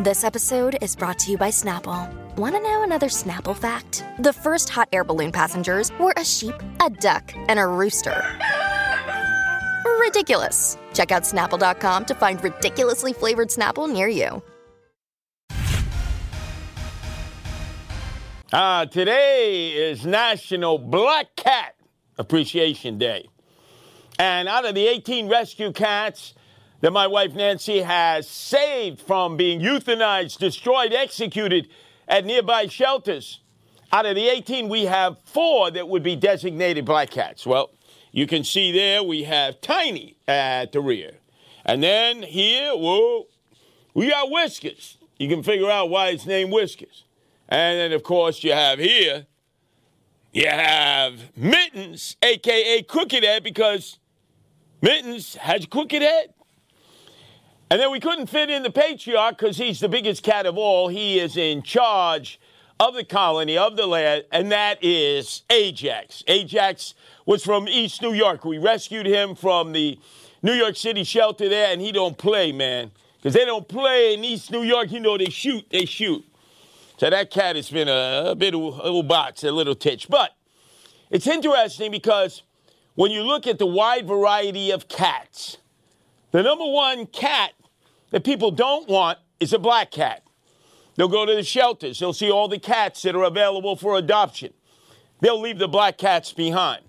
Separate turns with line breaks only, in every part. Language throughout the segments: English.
This episode is brought to you by Snapple. Want to know another Snapple fact? The first hot air balloon passengers were a sheep, a duck, and a rooster. Ridiculous. Check out snapple.com to find ridiculously flavored Snapple near you.
Uh, today is National Black Cat Appreciation Day. And out of the 18 rescue cats that my wife Nancy has saved from being euthanized, destroyed, executed at nearby shelters, out of the 18, we have four that would be designated black cats. Well, you can see there we have Tiny at the rear. And then here, whoa, we got Whiskers. You can figure out why it's named Whiskers. And then, of course, you have here, you have Mittens, aka Crooked Head, because Mittens has crooked head. And then we couldn't fit in the patriarch because he's the biggest cat of all. He is in charge of the colony, of the land, and that is Ajax. Ajax was from East New York. We rescued him from the New York City shelter there, and he don't play, man. Because they don't play in East New York. You know, they shoot, they shoot. So that cat has been a, a bit of a little box, a little titch. But it's interesting because when you look at the wide variety of cats, the number one cat that people don't want is a black cat. They'll go to the shelters, they'll see all the cats that are available for adoption. They'll leave the black cats behind.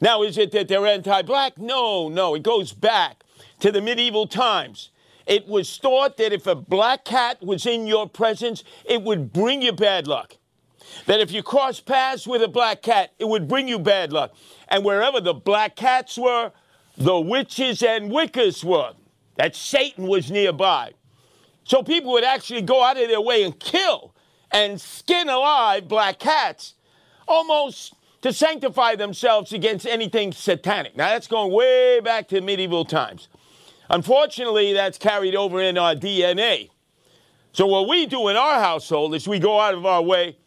Now, is it that they're anti black? No, no. It goes back to the medieval times. It was thought that if a black cat was in your presence, it would bring you bad luck. That if you crossed paths with a black cat, it would bring you bad luck. And wherever the black cats were, the witches and wiccas were. That Satan was nearby. So people would actually go out of their way and kill and skin alive black cats almost to sanctify themselves against anything satanic. Now, that's going way back to medieval times. Unfortunately, that's carried over in our DNA. So, what we do in our household is we go out of our way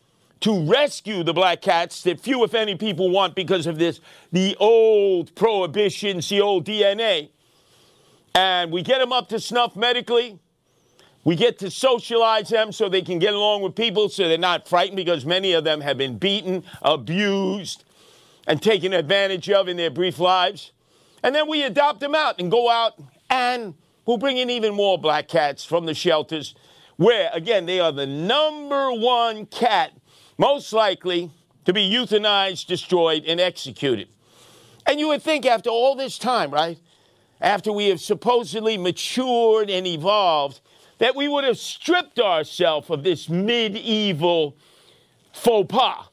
to rescue the black cats that few, if any, people want because of this, the old prohibitions, the old DNA. And we get them up to snuff medically. We get to socialize them so they can get along with people so they're not frightened because many of them have been beaten, abused, and taken advantage of in their brief lives. And then we adopt them out and go out and we'll bring in even more black cats from the shelters where, again, they are the number one cat most likely to be euthanized, destroyed, and executed. And you would think after all this time, right? After we have supposedly matured and evolved, that we would have stripped ourselves of this medieval faux pas.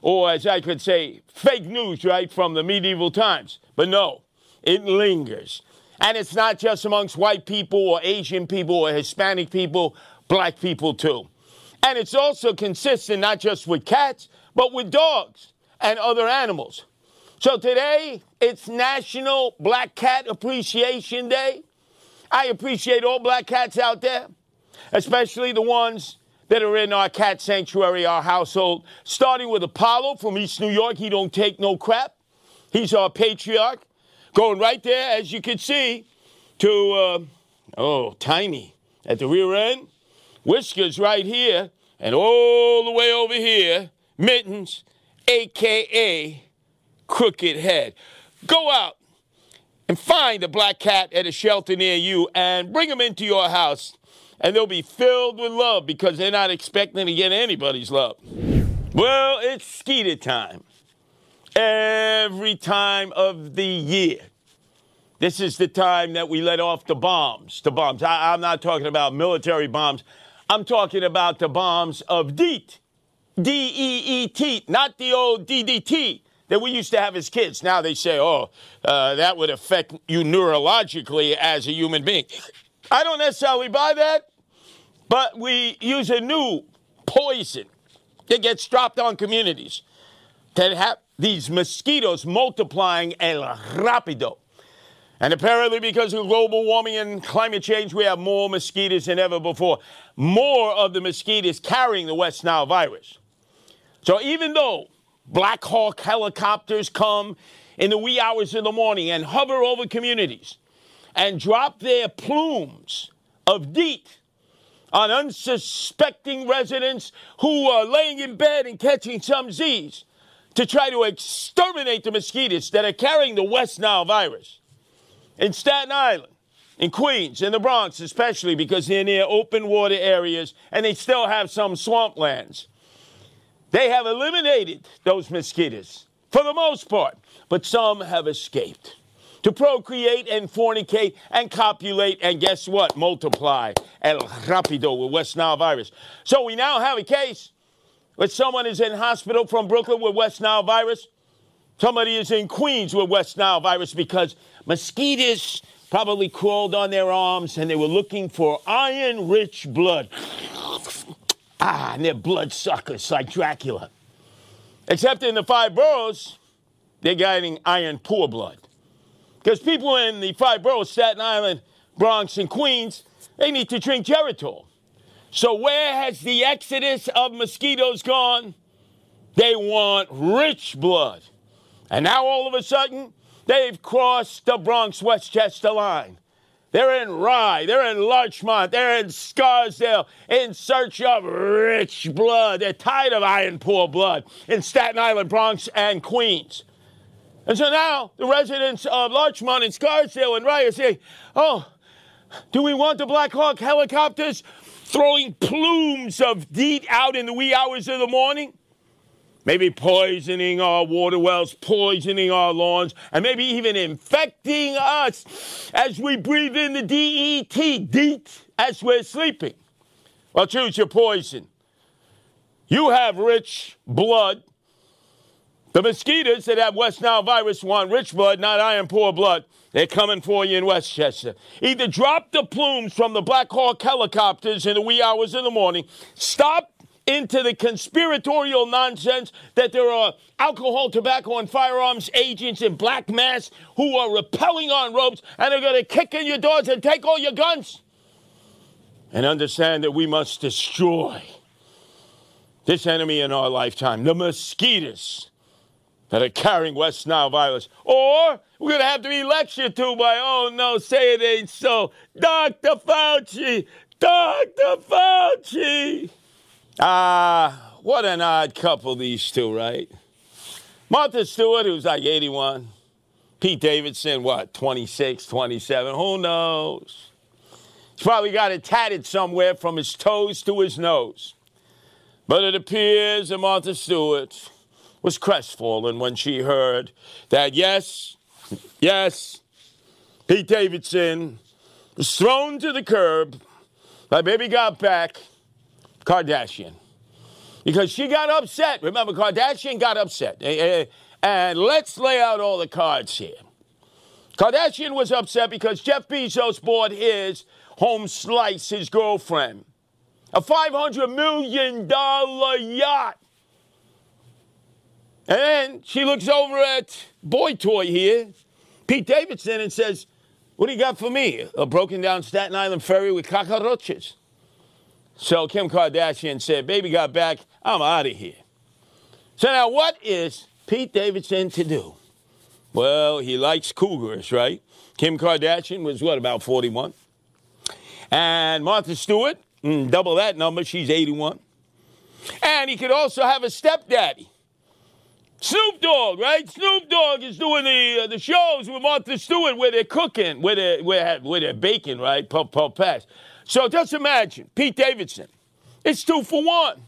Or, as I could say, fake news, right, from the medieval times. But no, it lingers. And it's not just amongst white people or Asian people or Hispanic people, black people too. And it's also consistent not just with cats, but with dogs and other animals. So today, it's National Black Cat Appreciation Day. I appreciate all black cats out there, especially the ones that are in our cat sanctuary, our household, starting with Apollo from East New York. He don't take no crap. He's our patriarch. Going right there, as you can see, to, uh, oh, Tiny at the rear end. Whiskers right here. And all the way over here, Mittens, AKA Crooked Head. Go out and find a black cat at a shelter near you and bring them into your house. And they'll be filled with love because they're not expecting to get anybody's love. Well, it's skeeter time. Every time of the year. This is the time that we let off the bombs. The bombs. I, am not talking about military bombs. I'm talking about the bombs of DEET. D E E T, not the old DDT that we used to have as kids. Now they say, oh, uh, that would affect you neurologically as a human being. I don't necessarily buy that, but we use a new poison that gets dropped on communities that have these mosquitoes multiplying el rapido. And apparently, because of global warming and climate change, we have more mosquitoes than ever before. More of the mosquitoes carrying the West Nile virus. So even though Black Hawk helicopters come in the wee hours of the morning and hover over communities and drop their plumes of DEET on unsuspecting residents who are laying in bed and catching some Z's to try to exterminate the mosquitoes that are carrying the West Nile virus. In Staten Island, in Queens, in the Bronx, especially because they're near open water areas and they still have some swamplands. They have eliminated those mosquitoes for the most part, but some have escaped to procreate and fornicate and copulate and guess what? Multiply. El rapido with West Nile virus. So we now have a case where someone is in hospital from Brooklyn with West Nile virus. Somebody is in Queens with West Nile virus because mosquitoes probably crawled on their arms and they were looking for iron rich blood. Ah, and they're blood suckers like Dracula. Except in the five boroughs, they're getting iron poor blood. Because people in the five boroughs, Staten Island, Bronx, and Queens, they need to drink Geritol. So where has the exodus of mosquitoes gone? They want rich blood. And now all of a sudden, they've crossed the Bronx Westchester line. They're in Rye, they're in Larchmont, they're in Scarsdale in search of rich blood. They're tired of iron poor blood in Staten Island, Bronx, and Queens. And so now the residents of Larchmont and Scarsdale and Rye are saying, oh, do we want the Black Hawk helicopters throwing plumes of DEET out in the wee hours of the morning? Maybe poisoning our water wells, poisoning our lawns, and maybe even infecting us as we breathe in the DET, DEET, as we're sleeping. Well, choose your poison. You have rich blood. The mosquitoes that have West Nile virus want rich blood, not iron poor blood. They're coming for you in Westchester. Either drop the plumes from the Black Hawk helicopters in the wee hours in the morning, stop into the conspiratorial nonsense that there are alcohol, tobacco, and firearms agents in black masks who are rappelling on ropes and are going to kick in your doors and take all your guns. And understand that we must destroy this enemy in our lifetime, the mosquitoes that are carrying West Nile virus. Or we're going to have to be lectured to by, oh no, say it ain't so, Dr. Fauci, Dr. Fauci. Ah, what an odd couple, these two, right? Martha Stewart, who's like 81. Pete Davidson, what, 26, 27? Who knows? He's probably got it tatted somewhere from his toes to his nose. But it appears that Martha Stewart was crestfallen when she heard that, yes, yes, Pete Davidson was thrown to the curb by Baby Got Back Kardashian. Because she got upset. Remember, Kardashian got upset. Eh, eh, and let's lay out all the cards here. Kardashian was upset because Jeff Bezos bought his home slice, his girlfriend, a $500 million yacht. And then she looks over at Boy Toy here, Pete Davidson, and says, What do you got for me? A broken down Staten Island ferry with cockroaches. So Kim Kardashian said, Baby got back, I'm out of here. So now, what is Pete Davidson to do? Well, he likes cougars, right? Kim Kardashian was what, about 41? And Martha Stewart, mm, double that number, she's 81. And he could also have a stepdaddy. Snoop Dogg, right? Snoop Dogg is doing the uh, the shows with Martha Stewart where they're cooking, where they're, where, where they're baking, right? Puff, puff, pass. So just imagine Pete Davidson. It's two for one.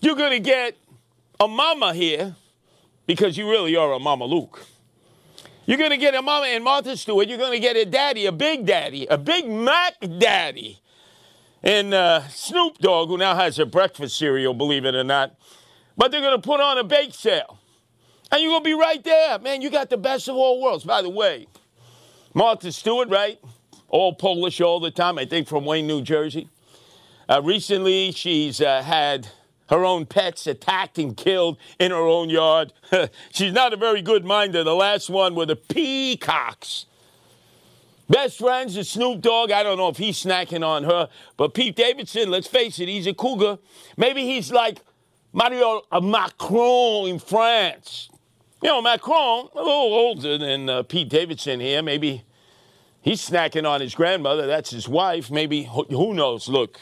You're going to get a mama here because you really are a mama Luke. You're going to get a mama and Martha Stewart. You're going to get a daddy, a big daddy, a Big Mac daddy. And uh, Snoop Dogg, who now has a breakfast cereal, believe it or not. But they're going to put on a bake sale. And you're going to be right there. Man, you got the best of all worlds. By the way, Martha Stewart, right? All Polish all the time, I think from Wayne, New Jersey. Uh, recently, she's uh, had her own pets attacked and killed in her own yard. she's not a very good minder. The last one were the peacocks. Best friends is Snoop Dogg. I don't know if he's snacking on her, but Pete Davidson, let's face it, he's a cougar. Maybe he's like Mario uh, Macron in France. You know, Macron, a little older than uh, Pete Davidson here, maybe He's snacking on his grandmother. That's his wife. Maybe, who knows? Look,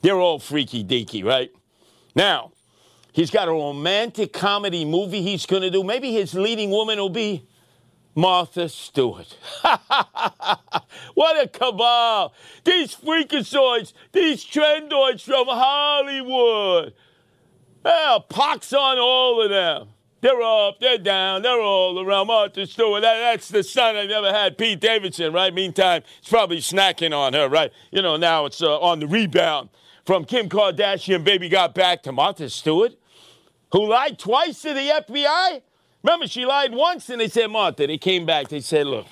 they're all freaky deaky, right? Now, he's got a romantic comedy movie he's going to do. Maybe his leading woman will be Martha Stewart. what a cabal. These freakazoids, these trendoids from Hollywood. Well, pox on all of them. They're up, they're down, they're all around. Martha Stewart, that, that's the son I never had, Pete Davidson, right? Meantime, it's probably snacking on her, right? You know, now it's uh, on the rebound from Kim Kardashian, baby got back to Martha Stewart, who lied twice to the FBI. Remember, she lied once and they said, Martha, they came back, they said, look,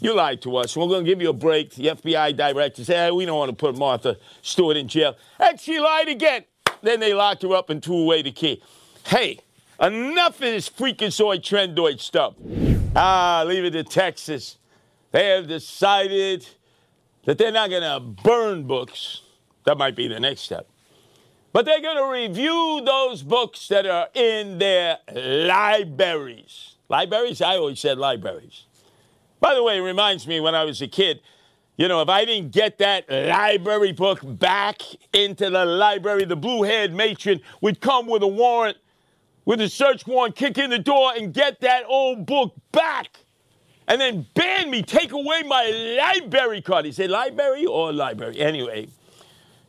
you lied to us. We're going to give you a break. The FBI director said, hey, we don't want to put Martha Stewart in jail. And she lied again. Then they locked her up and threw away the key. Hey, enough of this freakazoid trendoid stuff. Ah, leave it to Texas. They have decided that they're not going to burn books. That might be the next step. But they're going to review those books that are in their libraries. Libraries? I always said libraries. By the way, it reminds me when I was a kid, you know, if I didn't get that library book back into the library, the blue haired matron would come with a warrant, with a search warrant, kick in the door and get that old book back. And then ban me, take away my library card. He said, library or library? Anyway,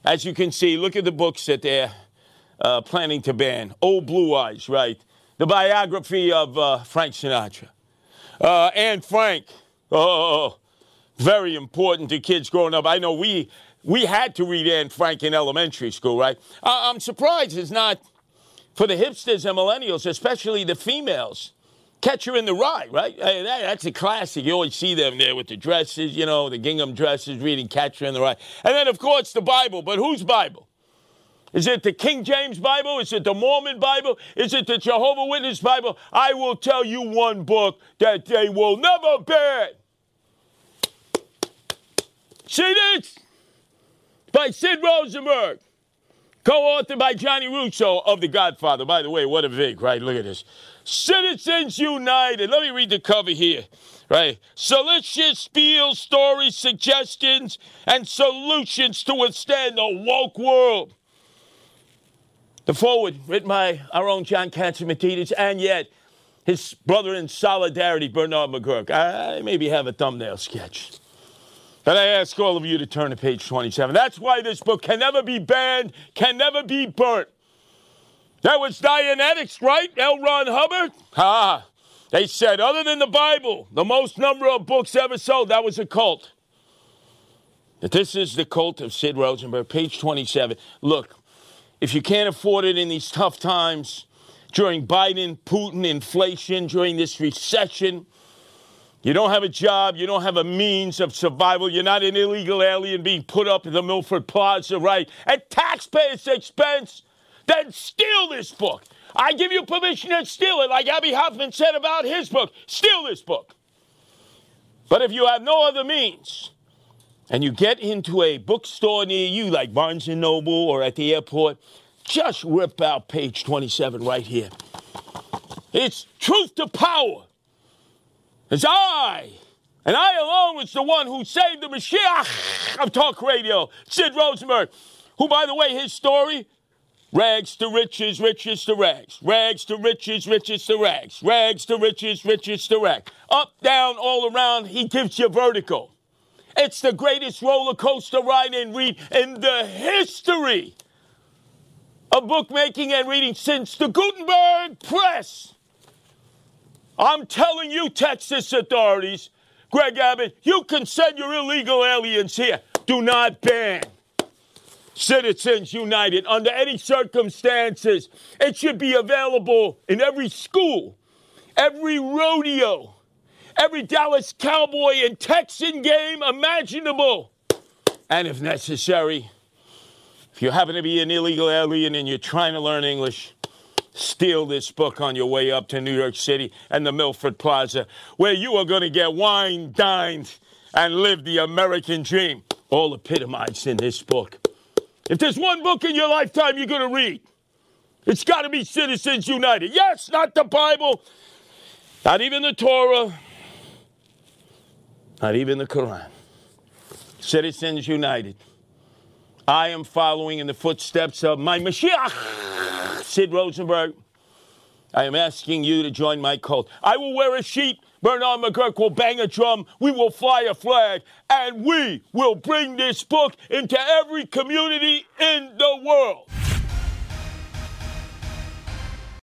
as you can see, look at the books that they're uh, planning to ban. Old Blue Eyes, right? The biography of uh, Frank Sinatra. Uh, Anne Frank. Oh, very important to kids growing up. I know we we had to read Anne Frank in elementary school, right? I'm surprised it's not for the hipsters and millennials, especially the females. Catcher in the Rye, right? That, that's a classic. You always see them there with the dresses, you know, the gingham dresses, reading Catcher in the Rye. And then, of course, the Bible. But whose Bible? Is it the King James Bible? Is it the Mormon Bible? Is it the Jehovah Witness Bible? I will tell you one book that they will never ban. See this? By Sid Rosenberg, co-authored by Johnny Russo of The Godfather. By the way, what a vig, right? Look at this. Sid-izens United. Let me read the cover here. Right. Salacious spiel stories, suggestions, and solutions to withstand the woke world. The forward, written by our own John Catsimatidis, and yet his brother in solidarity, Bernard McGuirk. I maybe have a thumbnail sketch. And I ask all of you to turn to page 27. That's why this book can never be banned, can never be burnt. That was Dianetics, right? L. Ron Hubbard? Ah, they said, other than the Bible, the most number of books ever sold, that was a cult. That this is the cult of Sid Rosenberg, page 27. Look, if you can't afford it in these tough times, during Biden, Putin, inflation, during this recession, you don't have a job, you don't have a means of survival, you're not an illegal alien being put up in the Milford Plaza, right? At taxpayers' expense then steal this book. I give you permission to steal it, like Abbie Hoffman said about his book. Steal this book. But if you have no other means, and you get into a bookstore near you, like Barnes and Noble or at the airport, just rip out page 27 right here. It's truth to power. It's I, and I alone was the one who saved the Mashiach of talk radio, Sid Rosenberg, who, by the way, his story Rags to riches, riches to rags. Rags to riches, riches to rags. Rags to riches, riches to rags. Up, down, all around, he gives you vertical. It's the greatest roller coaster ride in read in the history of bookmaking and reading since the Gutenberg press. I'm telling you, Texas authorities, Greg Abbott, you can send your illegal aliens here. Do not ban. Sid-izens United under any circumstances. It should be available in every school, every rodeo, every Dallas Cowboy and Texan game imaginable. And if necessary, if you happen to be an illegal alien and you're trying to learn English, steal this book on your way up to New York City and the Milford Plaza, where you are going to get wine, dined, and live the American dream. All epitomized in this book. If there's one book in your lifetime you're going to read, it's got to be Sid-izens United. Yes, not the Bible, not even the Torah, not even the Quran. Sid-izens United. I am following in the footsteps of my Mashiach, Sid Rosenberg. I am asking you to join my cult. I will wear a sheet. Bernard McGuirk will bang a drum. We will fly a flag. And we will bring this book into every community in the world.